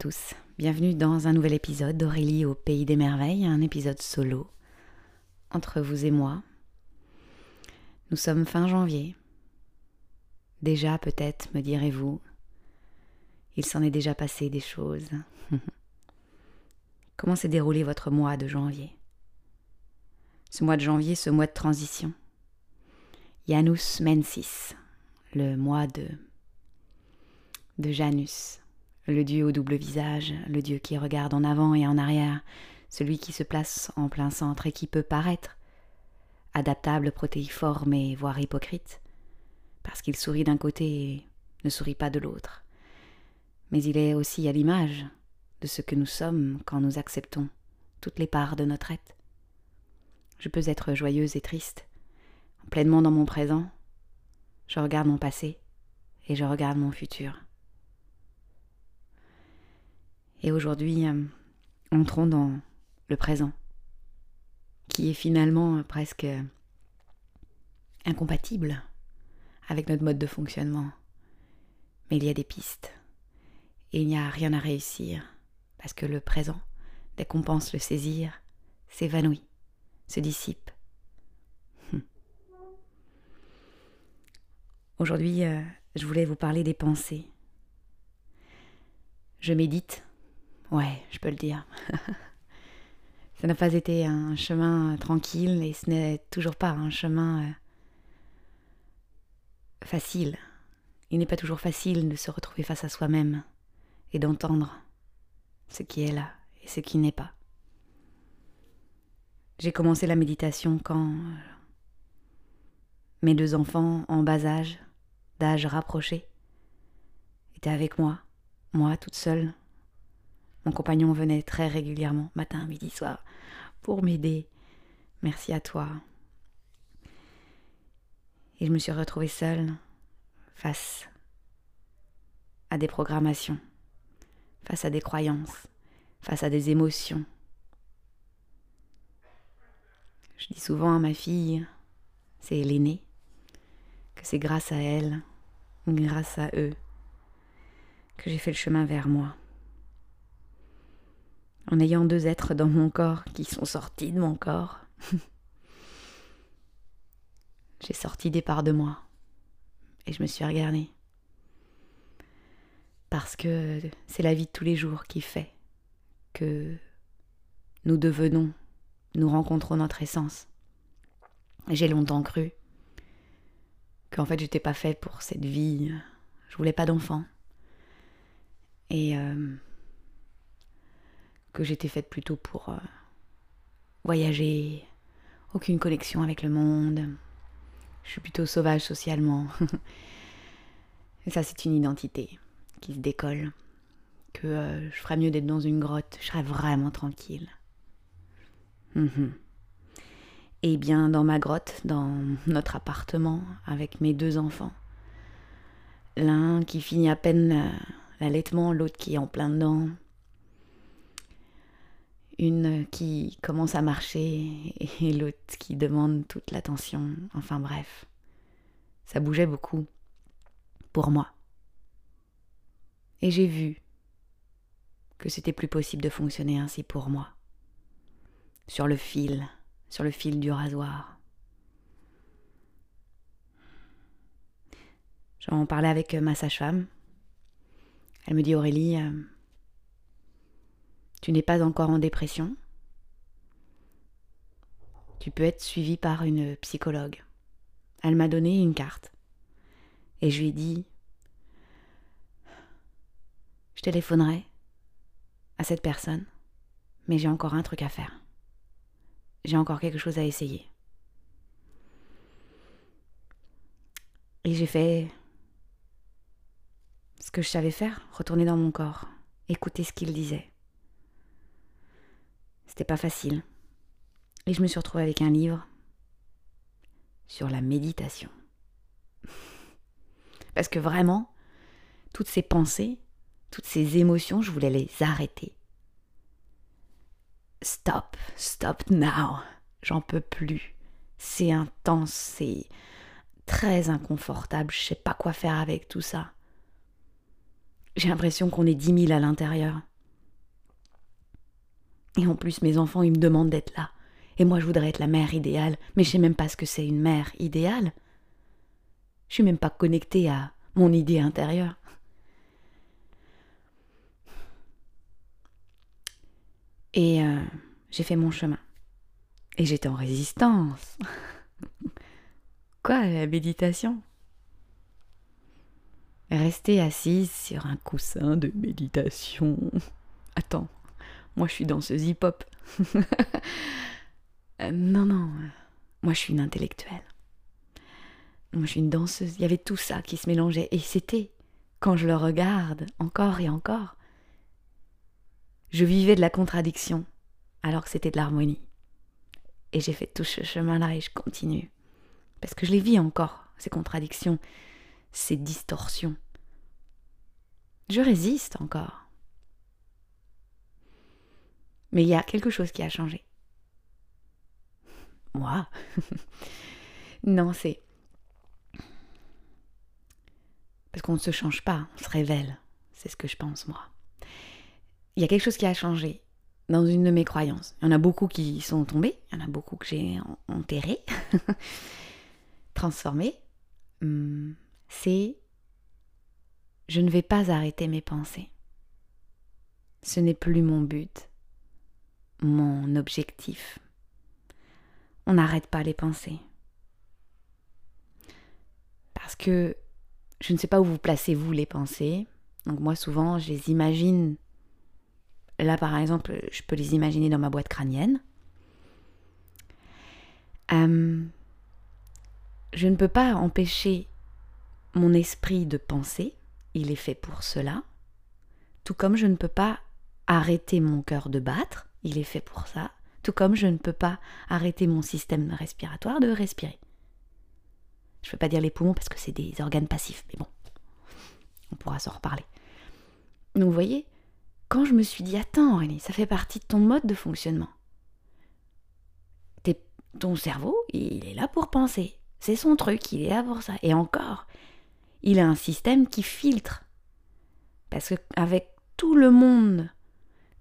tous, bienvenue dans un nouvel épisode d'Aurélie au Pays des Merveilles, un épisode solo entre vous et moi. Nous sommes fin janvier. Déjà peut-être, me direz-vous, il s'en est déjà passé des choses. Comment s'est déroulé votre mois de janvier? Ce mois de janvier, ce mois de transition. Janus Mensis, le mois de de Janus, le dieu au double visage, le dieu qui regarde en avant et en arrière, celui qui se place en plein centre et qui peut paraître adaptable, protéiforme et voire hypocrite, parce qu'il sourit d'un côté et ne sourit pas de l'autre. Mais il est aussi à l'image de ce que nous sommes quand nous acceptons toutes les parts de notre être. Je peux être joyeuse et triste, pleinement dans mon présent. Je regarde mon passé et je regarde mon futur. Et aujourd'hui, euh, entrons dans le présent, qui est finalement euh, presque incompatible avec notre mode de fonctionnement. Mais il y a des pistes. Et il n'y a rien à réussir, parce que le présent, dès qu'on pense le saisir, s'évanouit, se dissipe. Hum. Aujourd'hui, euh, je voulais vous parler des pensées. Je médite Ouais, je peux le dire. ça n'a pas été un chemin tranquille et ce n'est toujours pas un chemin euh, facile. Il n'est pas toujours facile de se retrouver face à soi-même et d'entendre ce qui est là et ce qui n'est pas. J'ai commencé la méditation quand euh, mes deux enfants en bas âge, d'âge rapproché, étaient avec moi, moi toute seule, mon compagnon venait très régulièrement, matin, midi, soir, pour m'aider. Merci à toi. Et je me suis retrouvée seule face à des programmations, face à des croyances, face à des émotions. Je dis souvent à ma fille, c'est l'aînée, que c'est grâce à elle, grâce à eux, que j'ai fait le chemin vers moi en ayant deux êtres dans mon corps qui sont sortis de mon corps. J'ai sorti des parts de moi et je me suis regardée. Parce que c'est la vie de tous les jours qui fait que nous devenons, nous rencontrons notre essence. J'ai longtemps cru qu'en fait j'étais pas faite pour cette vie, je voulais pas d'enfant. Et euh, que j'étais faite plutôt pour euh, voyager, aucune connexion avec le monde. Je suis plutôt sauvage socialement. Ça, c'est une identité qui se décolle. Que euh, je ferais mieux d'être dans une grotte, je serais vraiment tranquille. Mhm. Et bien, dans ma grotte, dans notre appartement, avec mes deux enfants, l'un qui finit à peine euh, l'allaitement, l'autre qui est en plein dedans, une qui commence à marcher et l'autre qui demande toute l'attention. Enfin bref, ça bougeait beaucoup pour moi. Et j'ai vu que c'était plus possible de fonctionner ainsi pour moi. Sur le fil, sur le fil du rasoir. J'en parlais avec ma sage-femme. Elle me dit Aurélie, euh, tu n'es pas encore en dépression, tu peux être suivi par une psychologue. Elle m'a donné une carte. Et je lui ai dit, je téléphonerai à cette personne, mais j'ai encore un truc à faire. J'ai encore quelque chose à essayer. Et j'ai fait ce que je savais faire, retourner dans mon corps, écouter ce qu'il disait. C'était pas facile. Et je me suis retrouvée avec un livre sur la méditation. Parce que vraiment, toutes ces pensées, toutes ces émotions, je voulais les arrêter. Stop, stop now. J'en peux plus. C'est intense, c'est très inconfortable. Je sais pas quoi faire avec tout ça. J'ai l'impression qu'on est dix mille à l'intérieur. Et en plus, mes enfants, ils me demandent d'être là. Et moi, je voudrais être la mère idéale, mais je sais même pas ce que c'est une mère idéale. Je suis même pas connectée à mon idée intérieure. Et euh, j'ai fait mon chemin. Et j'étais en résistance. Quoi, la méditation? Rester assise sur un coussin de méditation. Attends, moi je suis danseuse hip-hop. Euh, non, non, moi je suis une intellectuelle. Moi je suis une danseuse. Il y avait tout ça qui se mélangeait. Et c'était, quand je le regarde encore et encore, je vivais de la contradiction alors que c'était de l'harmonie. Et j'ai fait tout ce chemin-là et je continue. Parce que je les vis encore, ces contradictions, ces distorsions. Je résiste encore. Mais il y a quelque chose qui a changé. Moi? Non, c'est... Parce qu'on ne se change pas, on se révèle. C'est ce que je pense, moi. Il y a quelque chose qui a changé dans une de mes croyances. Il y en a beaucoup qui sont tombés, il y en a beaucoup que j'ai enterrés, transformés. Hmm, c'est je ne vais pas arrêter mes pensées. Ce n'est plus mon but, mon objectif. On n'arrête pas les pensées. Parce que je ne sais pas où vous placez vous les pensées. Donc moi souvent je les imagine Là, par exemple, je peux les imaginer dans ma boîte crânienne. Euh, je ne peux pas empêcher mon esprit de penser, il est fait pour cela, tout comme je ne peux pas arrêter mon cœur de battre, il est fait pour ça, tout comme je ne peux pas arrêter mon système respiratoire de respirer. Je ne peux pas dire les poumons parce que c'est des organes passifs, mais bon, on pourra s'en reparler. Donc vous voyez, quand je me suis dit, attends Aurélie, ça fait partie de ton mode de fonctionnement. ton cerveau, il est là pour penser. C'est son truc, il est là pour ça. Et encore, il a un système qui filtre. Parce qu'avec tout le monde,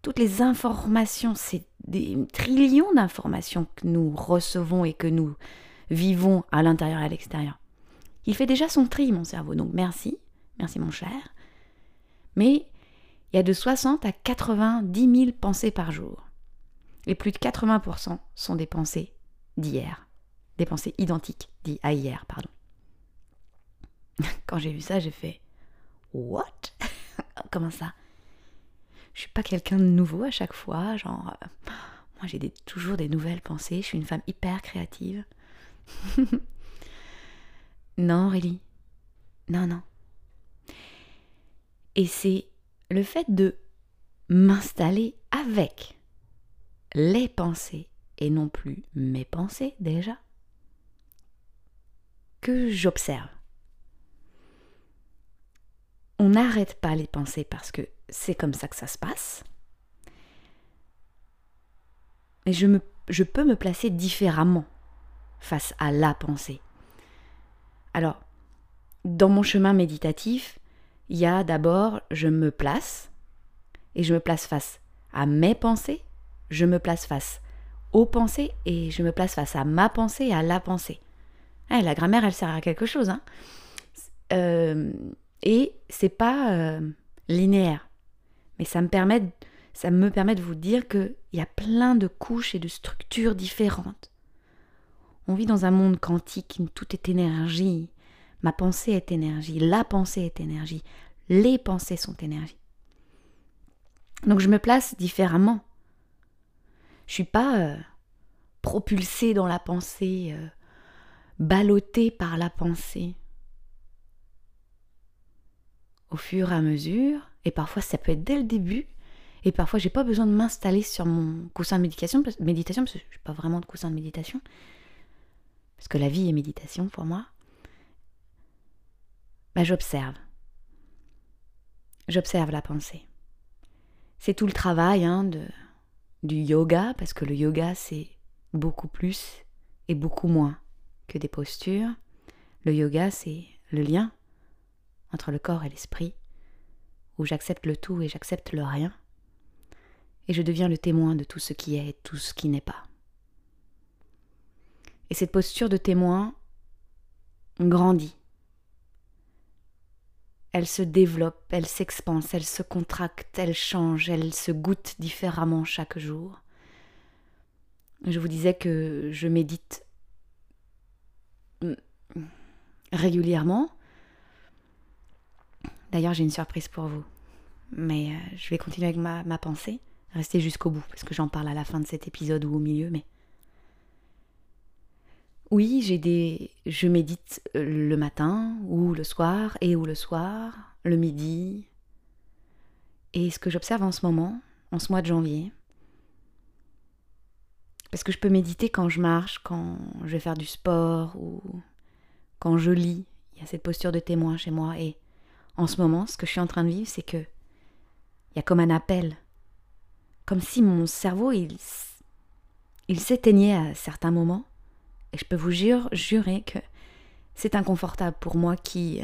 toutes les informations, c'est des trillions d'informations que nous recevons et que nous vivons à l'intérieur et à l'extérieur. Il fait déjà son tri, mon cerveau. Donc merci, merci mon cher. Mais il y a de 60 à 90 000 pensées par jour. Et plus de 80% sont des pensées d'hier. Des pensées identiques, dit à hier, pardon. Quand j'ai vu ça, j'ai fait What? Comment ça? Je suis pas quelqu'un de nouveau à chaque fois, genre euh, moi j'ai toujours des nouvelles pensées, je suis une femme hyper créative. non, Aurélie. Non, non. Et c'est le fait de m'installer avec les pensées et non plus mes pensées déjà, que j'observe. On n'arrête pas les pensées parce que c'est comme ça que ça se passe. Mais je, me, je peux me placer différemment face à la pensée. Alors, dans mon chemin méditatif, il y a d'abord, je me place, et je me place face à mes pensées, je me place face aux pensées, et je me place face à ma pensée et à la pensée. Eh, la grammaire, elle sert à quelque chose. Hein euh, et c'est pas euh, linéaire. Mais ça me, permet, ça me permet de vous dire qu'il y a plein de couches et de structures différentes. On vit dans un monde quantique, tout est énergie, Ma pensée est énergie, la pensée est énergie, les pensées sont énergie. Donc je me place différemment. Je suis pas euh, propulsée dans la pensée, euh, par la pensée. Au fur et à mesure, et parfois ça peut être dès le début, et parfois j'ai pas besoin de m'installer sur mon coussin de méditation, méditation parce que je n'ai pas vraiment de coussin de méditation, parce que la vie est méditation pour moi. Bah, j'observe. J'observe la pensée. C'est tout le travail hein, de, du yoga, parce que le yoga, c'est beaucoup plus et beaucoup moins que des postures. Le yoga, c'est le lien entre le corps et l'esprit, où j'accepte le tout et j'accepte le rien. et je deviens le témoin de tout ce qui est et tout ce qui n'est pas. Et cette posture de témoin grandit. Elle se développe, elle s'expanse, elle se contracte, elle change, elle se goûte différemment chaque jour. Je vous disais que je médite régulièrement. D'ailleurs, j'ai une surprise pour vous. Mais euh, je vais continuer avec ma, pensée. Restez jusqu'au bout, parce que j'en parle à la fin de cet épisode ou au milieu, mais oui, j'ai des. Je médite euh, le matin ou le soir et ou le soir, le midi. Et ce que j'observe en ce moment, en ce mois de janvier, parce que je peux méditer quand je marche, quand je vais faire du sport ou quand je lis. Il y a cette posture de témoin chez moi. Et en ce moment, ce que je suis en train de vivre, c'est que il y a comme un appel. Comme si mon cerveau, il, s'éteignait à certains moments et je peux vous jurer que c'est inconfortable pour moi qui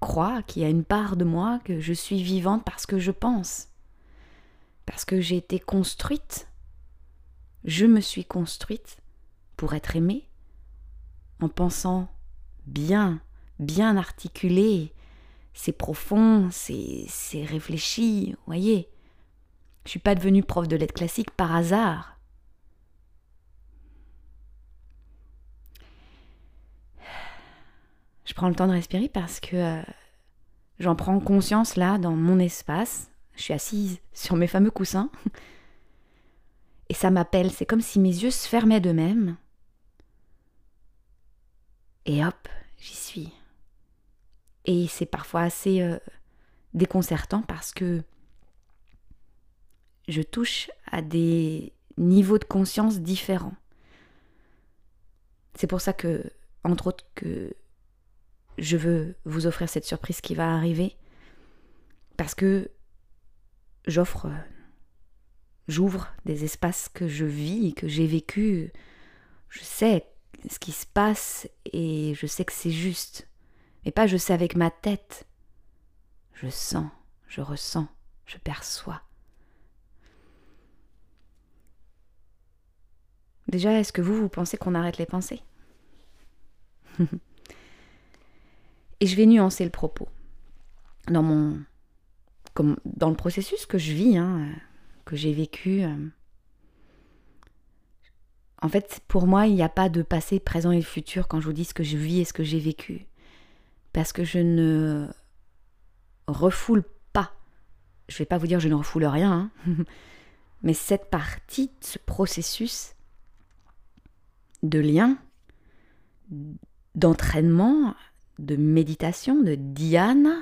croit qu'il y a une part de moi que je suis vivante parce que je pense. Parce que j'ai été construite. Je me suis construite pour être aimée en pensant bien, bien articulé. C'est profond, c'est réfléchi, voyez. Je suis pas devenue prof de lettres classiques par hasard. je prends le temps de respirer parce que euh, j'en prends conscience là dans mon espace. Je suis assise sur mes fameux coussins. Et ça m'appelle, c'est comme si mes yeux se fermaient d'eux-mêmes. Et hop, j'y suis. Et c'est parfois assez euh, déconcertant parce que je touche à des niveaux de conscience différents. C'est pour ça que, entre autres, que je veux vous offrir cette surprise qui va arriver parce que j'offre, j'ouvre des espaces que je vis, que j'ai vécu. Je sais ce qui se passe et je sais que c'est juste. Mais pas je sais avec ma tête. Je sens, je ressens, je perçois. Déjà, est-ce que vous, vous pensez qu'on arrête les pensées? Et je vais nuancer le propos. Dans mon. Comme dans le processus que je vis, hein, que j'ai vécu. Euh, en fait, pour moi, il n'y a pas de passé, présent et futur quand je vous dis ce que je vis et ce que j'ai vécu. Parce que je ne refoule pas. Je ne vais pas vous dire je ne refoule rien, hein. mais cette partie, ce processus de lien, d'entraînement, de méditation, de dhyana,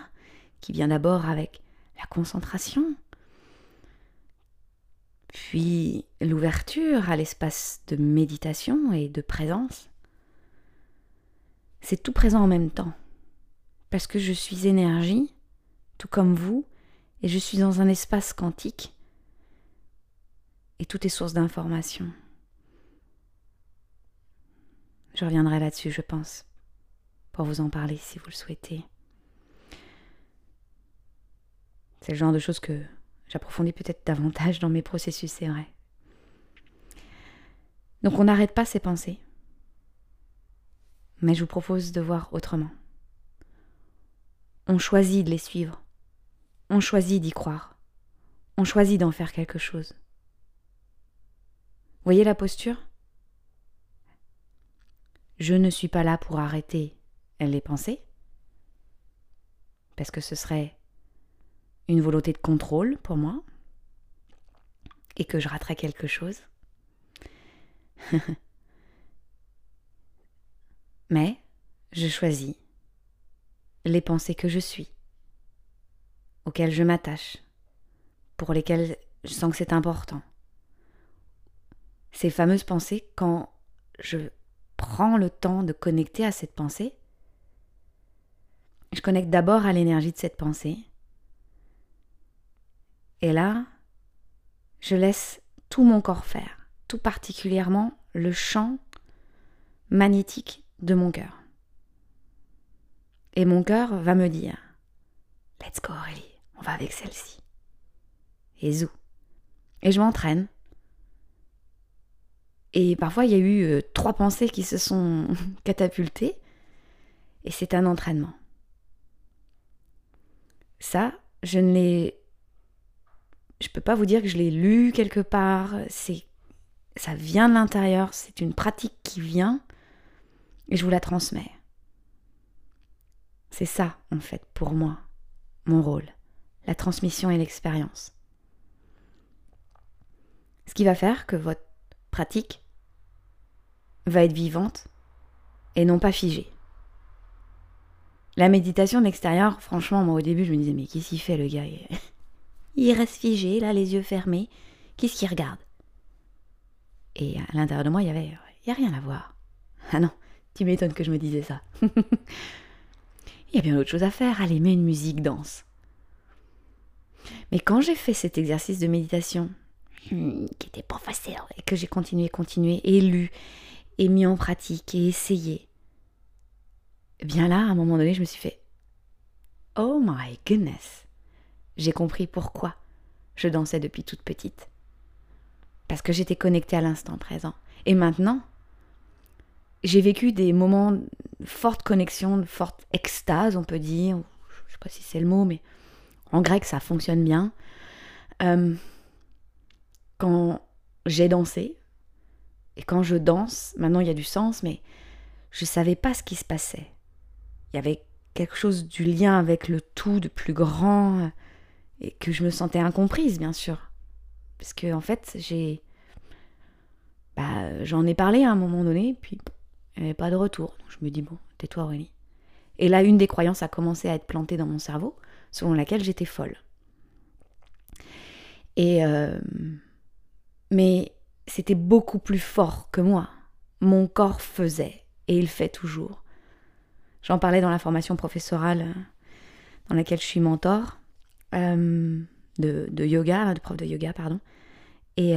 qui vient d'abord avec la concentration, puis l'ouverture à l'espace de méditation et de présence. C'est tout présent en même temps, parce que je suis énergie, tout comme vous, et je suis dans un espace quantique, et tout est source d'information. Je reviendrai là-dessus, je pense pour vous en parler si vous le souhaitez. C'est le genre de choses que j'approfondis peut-être davantage dans mes processus, c'est vrai. Donc on n'arrête pas ces pensées. Mais je vous propose de voir autrement. On choisit de les suivre. On choisit d'y croire. On choisit d'en faire quelque chose. Voyez la posture? Je ne suis pas là pour arrêter les pensées, parce que ce serait une volonté de contrôle pour moi, et que je raterais quelque chose. Mais je choisis les pensées que je suis, auxquelles je m'attache, pour lesquelles je sens que c'est important. Ces fameuses pensées, quand je prends le temps de connecter à cette pensée, je connecte d'abord à l'énergie de cette pensée. Et là, je laisse tout mon corps faire, tout particulièrement le champ magnétique de mon cœur. Et mon cœur va me dire Let's go Aurélie, on va avec celle-ci. Et zou, Et je m'entraîne. Et parfois, il y a eu euh, trois pensées qui se sont catapultées. Et c'est un entraînement. Ça, je ne l'ai. Je peux pas vous dire que je l'ai lu quelque part. C'est, ça vient de l'intérieur. C'est une pratique qui vient et je vous la transmets. C'est ça, en fait, pour moi, mon rôle, la transmission et l'expérience. Ce qui va faire que votre pratique va être vivante et non pas figée. La méditation d'extérieur, franchement, moi au début, je me disais, mais qu'est-ce qu'il fait le gars? Il reste figé, là, les yeux fermés. Qu'est-ce qu'il regarde? Et à l'intérieur de moi, il y avait, rien à voir. Ah non, tu m'étonnes que je me disais ça. il y a bien autre chose à faire, aller aimer une musique danse. Mais quand j'ai fait cet exercice de méditation, hmm, qui était pas facile, et que j'ai continué, continué, et lu, et mis en pratique, et essayé, eh bien là, à un moment donné, je me suis fait Oh my goodness J'ai compris pourquoi je dansais depuis toute petite. Parce que j'étais connectée à l'instant présent. Et maintenant, j'ai vécu des moments forte connexion, forte extase, on peut dire. Je sais pas si c'est le mot, mais en grec, ça fonctionne bien. Euh, quand j'ai dansé, et quand je danse, maintenant il y a du sens, mais je savais pas ce qui se passait il y avait quelque chose du lien avec le tout de plus grand et que je me sentais incomprise, bien sûr. Parce que, en fait, j'ai. Bah, j'en ai parlé à un moment donné, puis il pas de retour. Je me dis, bon, tais-toi, Aurélie. Et là, une des croyances a commencé à être plantée dans mon cerveau, selon laquelle j'étais folle. Et. Euh, mais c'était beaucoup plus fort que moi. Mon corps faisait, et il fait toujours. J'en parlais dans la formation professorale euh, dans laquelle je suis mentor euh, de, yoga, de prof de yoga, pardon. Et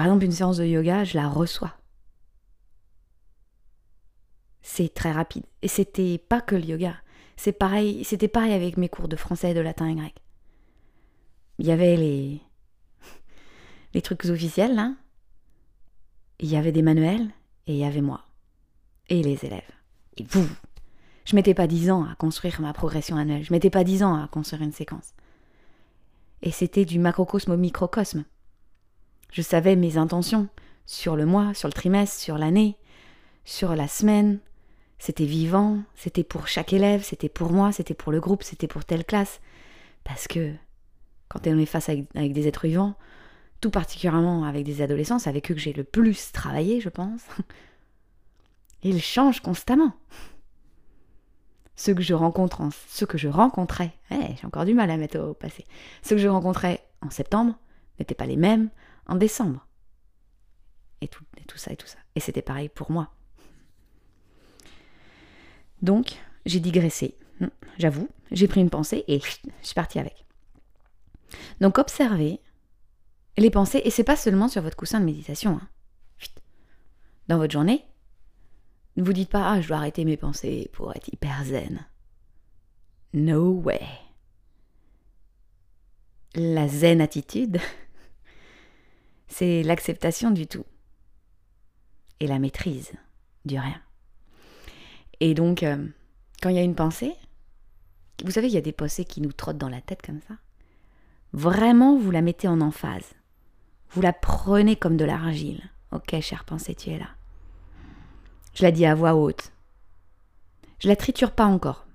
par exemple, une séance de yoga, je la reçois. C'est très rapide. Et c'était pas que le yoga. C'est pareil, c'était pareil avec mes cours de français, de latin et grec. Il y avait les, les trucs officiels, là. Il y avait des manuels et il y avait moi et les élèves. Et vous, je mettais pas dix ans à construire ma progression annuelle, je mettais pas dix ans à construire une séquence. Et c'était du macrocosme au microcosme. Je savais mes intentions sur le mois, sur le trimestre, sur l'année, sur la semaine. C'était vivant, c'était pour chaque élève, c'était pour moi, c'était pour le groupe, c'était pour telle classe. Parce que quand on est face avec, des êtres vivants, tout particulièrement avec des adolescents, c'est avec eux que j'ai le plus travaillé, je pense. Il change constamment. Ceux que je rencontre en, que je rencontrais, eh, j'ai encore du mal à mettre au passé. Ceux que je rencontrais en septembre n'étaient pas les mêmes en décembre. Et tout, et tout ça et tout ça. Et c'était pareil pour moi. Donc, j'ai digressé. Hmm, j'avoue, j'ai pris une pensée et je suis partie avec. Donc, observez les pensées, et c'est pas seulement sur votre coussin de méditation. Hein. Dans votre journée, ne vous dites pas, ah, je dois arrêter mes pensées pour être hyper zen. No way. La zen attitude, c'est l'acceptation du tout et la maîtrise du rien. Et donc, euh, quand il y a une pensée, vous savez, il y a des pensées qui nous trottent dans la tête comme ça. Vraiment, vous la mettez en emphase. Vous la prenez comme de l'argile. Ok, chère pensée, tu es là. Je la dis à voix haute. Je la triture pas encore.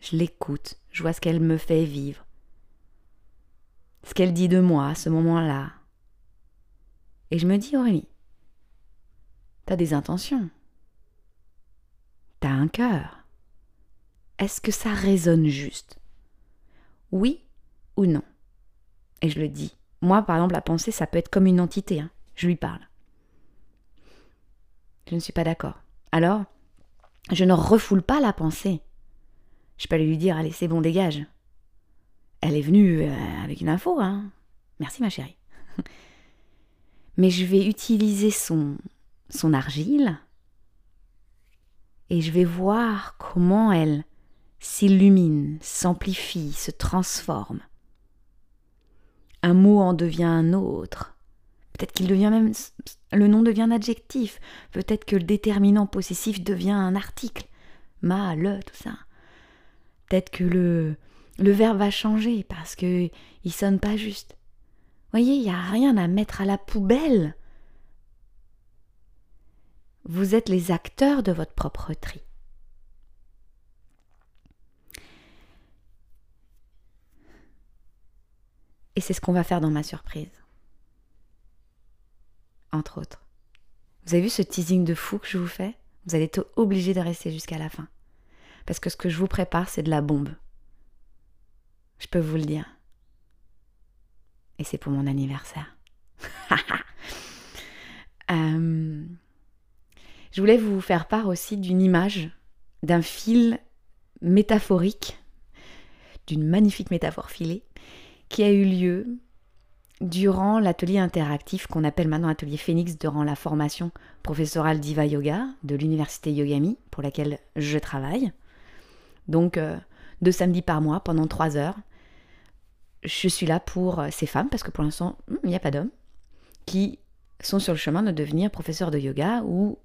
Je l'écoute, je vois ce qu'elle me fait vivre. Ce qu'elle dit de moi à ce moment-là. Et je me dis, Aurélie, t'as des intentions. T'as un cœur. Est-ce que ça résonne juste? Oui ou non? Et je le dis. Moi, par exemple, la pensée, ça peut être comme une entité. Hein. Je lui parle. Je ne suis pas d'accord. Alors, je ne refoule pas la pensée. Je peux aller lui dire, allez, c'est bon, dégage. Elle est venue euh, avec une info, hein. Merci ma chérie. Mais je vais utiliser son, son argile et je vais voir comment elle s'illumine, s'amplifie, se transforme. un mot en devient un autre. Peut-être qu'il devient même. Le nom devient un adjectif. Peut-être que le déterminant possessif devient un article. Ma, le, tout ça. Peut-être que le, le verbe va changer parce que il sonne pas juste. Voyez, il n'y a rien à mettre à la poubelle. Vous êtes les acteurs de votre propre tri. Et c'est ce qu'on va faire dans ma surprise. Entre autres. Vous avez vu ce teasing de fou que je vous fais? Vous allez être obligé de rester jusqu'à la fin. Parce que ce que je vous prépare, c'est de la bombe. Je peux vous le dire. Et c'est pour mon anniversaire. Euh, je voulais vous faire part aussi d'une image, d'un fil métaphorique, d'une magnifique métaphore filée, qui a eu lieu durant l'atelier interactif qu'on appelle maintenant atelier Phoenix durant la formation professorale d'Iva Yoga de l'université Yogami pour laquelle je travaille. Donc euh, deux samedis par mois pendant trois heures. Je suis là pour euh, ces femmes parce que pour l'instant hmm, il n'y a pas d'hommes qui sont sur le chemin de devenir professeurs de yoga ou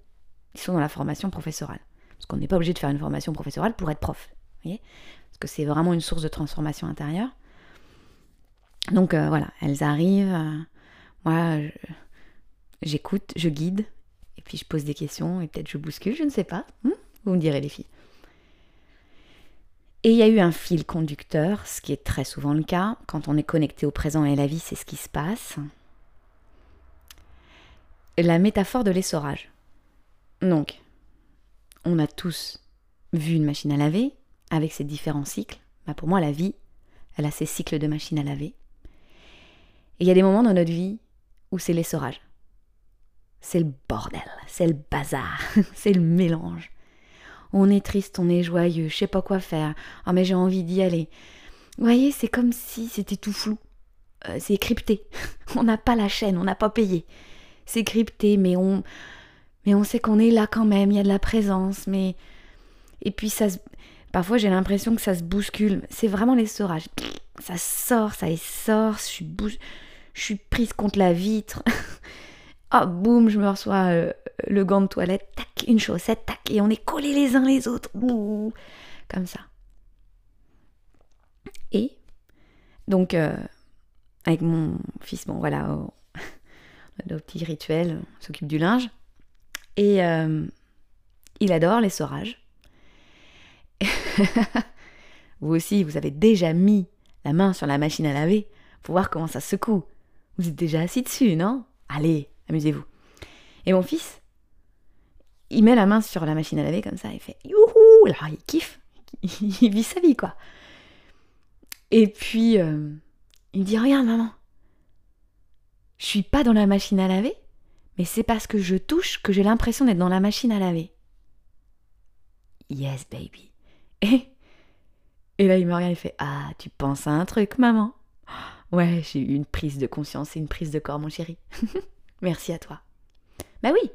ils sont dans la formation professorale. Parce qu'on n'est pas obligé de faire une formation professorale pour être prof. Voyez? Parce que c'est vraiment une source de transformation intérieure. Donc euh, voilà, elles arrivent, euh, moi j'écoute, je guide, et puis je pose des questions, et peut-être je bouscule, je ne sais pas. Hmm, vous me direz les filles. Et il y a eu un fil conducteur, ce qui est très souvent le cas. Quand on est connecté au présent et à la vie, c'est ce qui se passe. La métaphore de l'essorage. Donc, on a tous vu une machine à laver avec ses différents cycles. Bah pour moi, la vie, elle a ses cycles de machine à laver. Et il y a des moments dans notre vie où c'est l'essorage. C'est le bordel, c'est le bazar, c'est le mélange. On est triste, on est joyeux, je sais pas quoi faire. Oh mais j'ai envie d'y aller. Vous voyez, c'est comme si c'était tout flou. Euh, c'est crypté. on n'a pas la chaîne, on n'a pas payé. C'est crypté, mais on, mais on sait qu'on est là quand même. Il y a de la présence, mais et puis ça, parfois j'ai l'impression que ça se bouscule. C'est vraiment l'essorage. Ça sort, ça sort. Je suis bouge je suis prise contre la vitre. oh, boum, je me reçois euh, le gant de toilette, tac, une chaussette, tac, et on est collés les uns les autres. comme ça. Et, donc, euh, avec mon fils, bon, voilà, au, petit rituel, on s'occupe du linge. Et euh, il adore les l'essorage. vous aussi, vous avez déjà mis la main sur la machine à laver pour voir comment ça secoue. Vous êtes déjà assis dessus, non? Allez, amusez-vous. Et mon fils, il met la main sur la machine à laver comme ça, il fait youhou Alors il kiffe, il vit sa vie quoi. Et puis, euh, il me dit Regarde maman, je suis pas dans la machine à laver, mais c'est parce que je touche que j'ai l'impression d'être dans la machine à laver. Yes, baby. Et, là, il me regarde et fait Ah, tu penses à un truc, maman Ouais, j'ai eu une prise de conscience et une prise de corps, mon chéri. Merci à toi. Bah oui.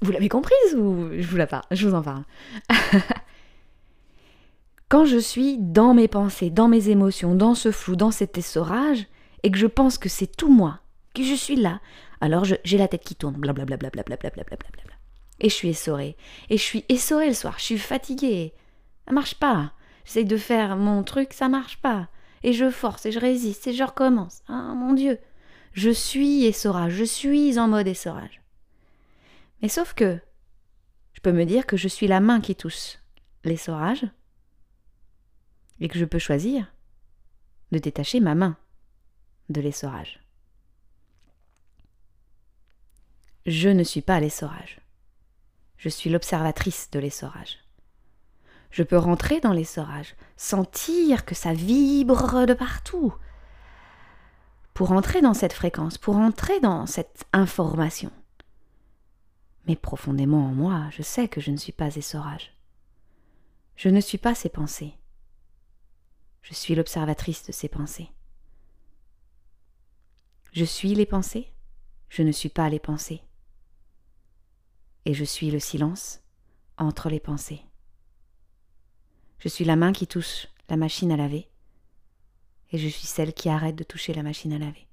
Vous l'avez comprise ou je vous la parle, je vous en parle. Quand je suis dans mes pensées, dans mes émotions, dans ce flou, dans cet essorage, et que je pense que c'est tout moi, que je suis là, alors j'ai la tête qui tourne, blablabla, blablabla, blablabla. Et je suis essorée. Et je suis essorée le soir, je suis fatiguée. Ça marche pas. J'essaye de faire mon truc, ça marche pas et je force et je résiste et je recommence. Ah mon Dieu, je suis essorage, je suis en mode essorage. Mais sauf que je peux me dire que je suis la main qui touche l'essorage et que je peux choisir de détacher ma main de l'essorage. Je ne suis pas l'essorage. Je suis l'observatrice de l'essorage je peux rentrer dans l'essorage, sentir que ça vibre de partout. Pour entrer dans cette fréquence, pour entrer dans cette information. Mais profondément en moi, je sais que je ne suis pas essorage. Je ne suis pas ces pensées. Je suis l'observatrice de ces pensées. Je suis les pensées, je ne suis pas les pensées. Et je suis le silence entre les pensées. Je suis la main qui touche la machine à laver. et je suis celle qui arrête de toucher la machine à laver.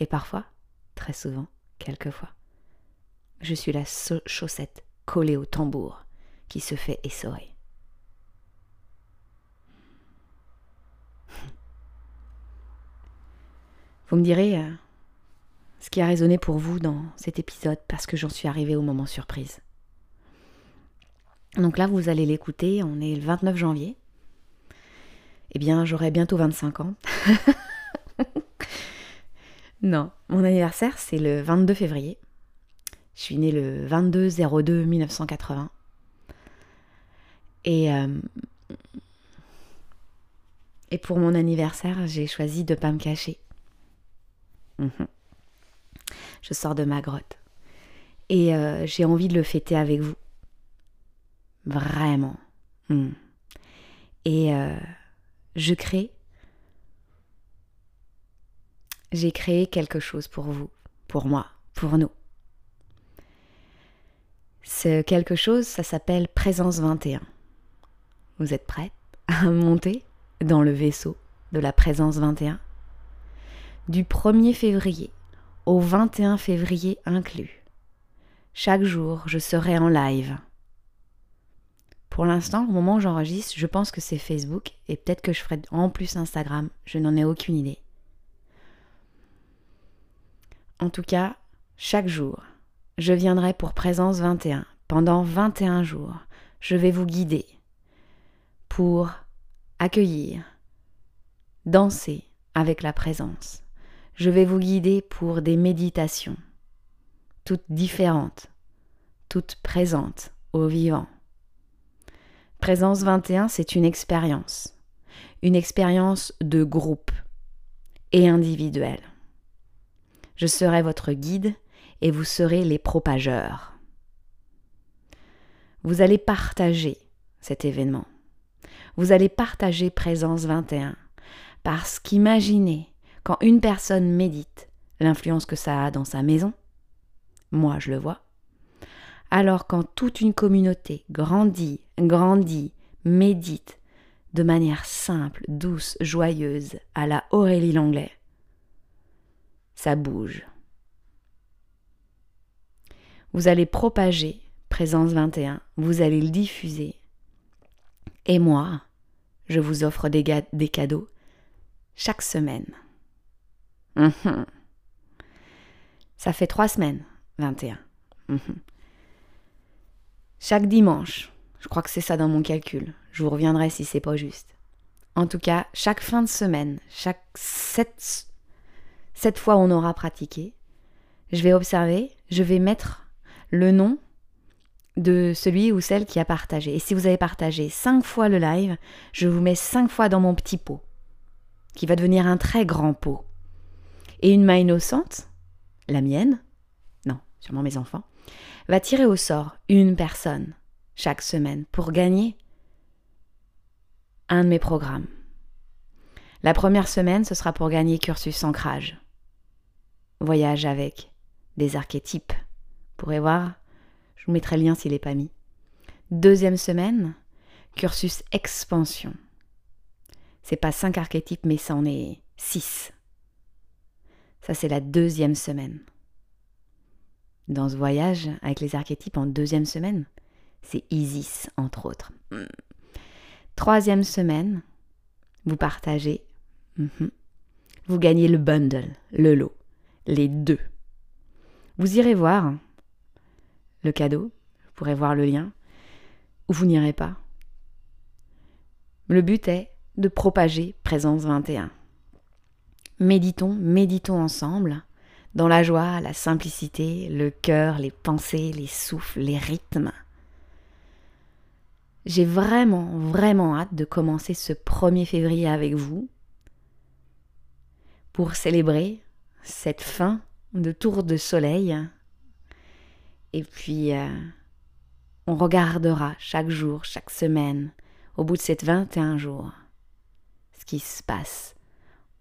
Et parfois, très souvent, quelquefois, je suis la chaussette collée au tambour qui se fait essorer. Vous me direz euh, ce qui a résonné pour vous dans cet épisode parce que j'en suis arrivée au moment surprise. Donc là, vous allez l'écouter, on est le 29 janvier. Eh bien, j'aurai bientôt 25 ans. non, mon anniversaire, c'est le 22 février. Je suis née le 22 02 1980. Et, euh, et pour mon anniversaire, j'ai choisi de ne pas me cacher. Mhm. Je sors de ma grotte. Et euh, j'ai envie de le fêter avec vous. Vraiment. Hmm. Et euh, je crée. J'ai créé quelque chose pour vous, pour moi, pour nous. Ce quelque chose, ça s'appelle Présence 21. Vous êtes prête à monter dans le vaisseau de la Présence 21 Du 1er février au 21 février inclus. Chaque jour, je serai en live pour l'instant, au moment où j'enregistre, je pense que c'est Facebook et peut-être que je ferai en plus Instagram. Je n'en ai aucune idée. En tout cas, chaque jour, je viendrai pour Présence 21. Pendant 21 jours, je vais vous guider pour accueillir, danser avec la présence. Je vais vous guider pour des méditations, toutes différentes, toutes présentes au vivant. Présence 21, c'est une expérience. Une expérience de groupe et individuelle. Je serai votre guide et vous serez les propageurs. Vous allez partager cet événement. Vous allez partager Présence 21 parce qu'imaginez quand une personne médite l'influence que ça a dans sa maison, moi je le vois, alors quand toute une communauté grandit, grandit, médite de manière simple, douce, joyeuse, à la Aurélie Langlais, ça bouge. Vous allez propager Présence 21, vous allez le diffuser. Et moi, je vous offre des, cadeaux chaque semaine. Mhm. Ça fait trois semaines, 21. Chaque dimanche, je crois que c'est ça dans mon calcul, je vous reviendrai si c'est pas juste. En tout cas, chaque fin de semaine, chaque sept, sept fois on aura pratiqué, je vais observer, je vais mettre le nom de celui ou celle qui a partagé. Et si vous avez partagé cinq fois le live, je vous mets cinq fois dans mon petit pot, qui va devenir un très grand pot. Et une main innocente, la mienne, non, sûrement mes enfants, va tirer au sort une personne chaque semaine pour gagner un de mes programmes. La première semaine, ce sera pour gagner cursus ancrage. Voyage avec des archétypes. Pourrez voir, je vous mettrai le lien s'il n'est pas mis. Deuxième semaine, cursus expansion. C'est pas cinq archétypes, mais ça en est six. Ça, c'est la deuxième semaine dans ce voyage avec les archétypes en deuxième semaine. C'est Isis, entre autres. Troisième semaine, vous partagez, mhm. vous gagnez le bundle, le lot, les deux. Vous irez voir le cadeau, vous pourrez voir le lien, ou vous n'irez pas. Le but est de propager Présence 21. Méditons, méditons ensemble dans la joie, la simplicité, le cœur, les pensées, les souffles, les rythmes. J'ai vraiment, vraiment hâte de commencer ce 1er février avec vous pour célébrer cette fin de tour de soleil. Et puis, euh, on regardera chaque jour, chaque semaine, au bout de ces 21 jours, ce qui se passe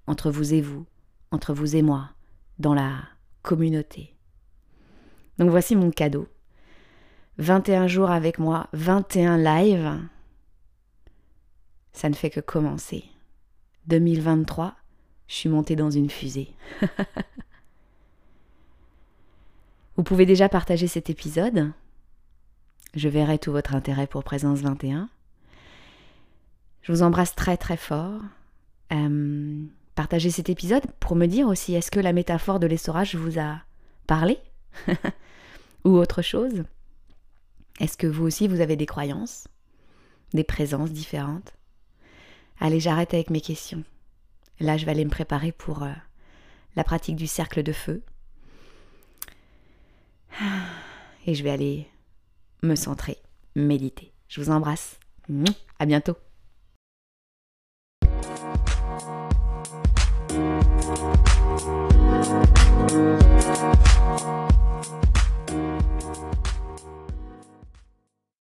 entre vous et vous, entre vous et moi, dans la communauté. Donc voici mon cadeau. 21 jours avec moi, 21 lives. Ça ne fait que commencer. 2023, je suis montée dans une fusée. Vous pouvez déjà partager cet épisode. Je verrai tout votre intérêt pour Présence 21. Je vous embrasse très très fort. Euh, partagez cet épisode pour me dire aussi est-ce que la métaphore de l'essorage vous a parlé ou autre chose? Est-ce que vous aussi vous avez des croyances, des présences différentes? Allez, j'arrête avec mes questions. Là, je vais aller me préparer pour euh, la pratique du cercle de feu. Et je vais aller me centrer, méditer. Je vous embrasse. À bientôt.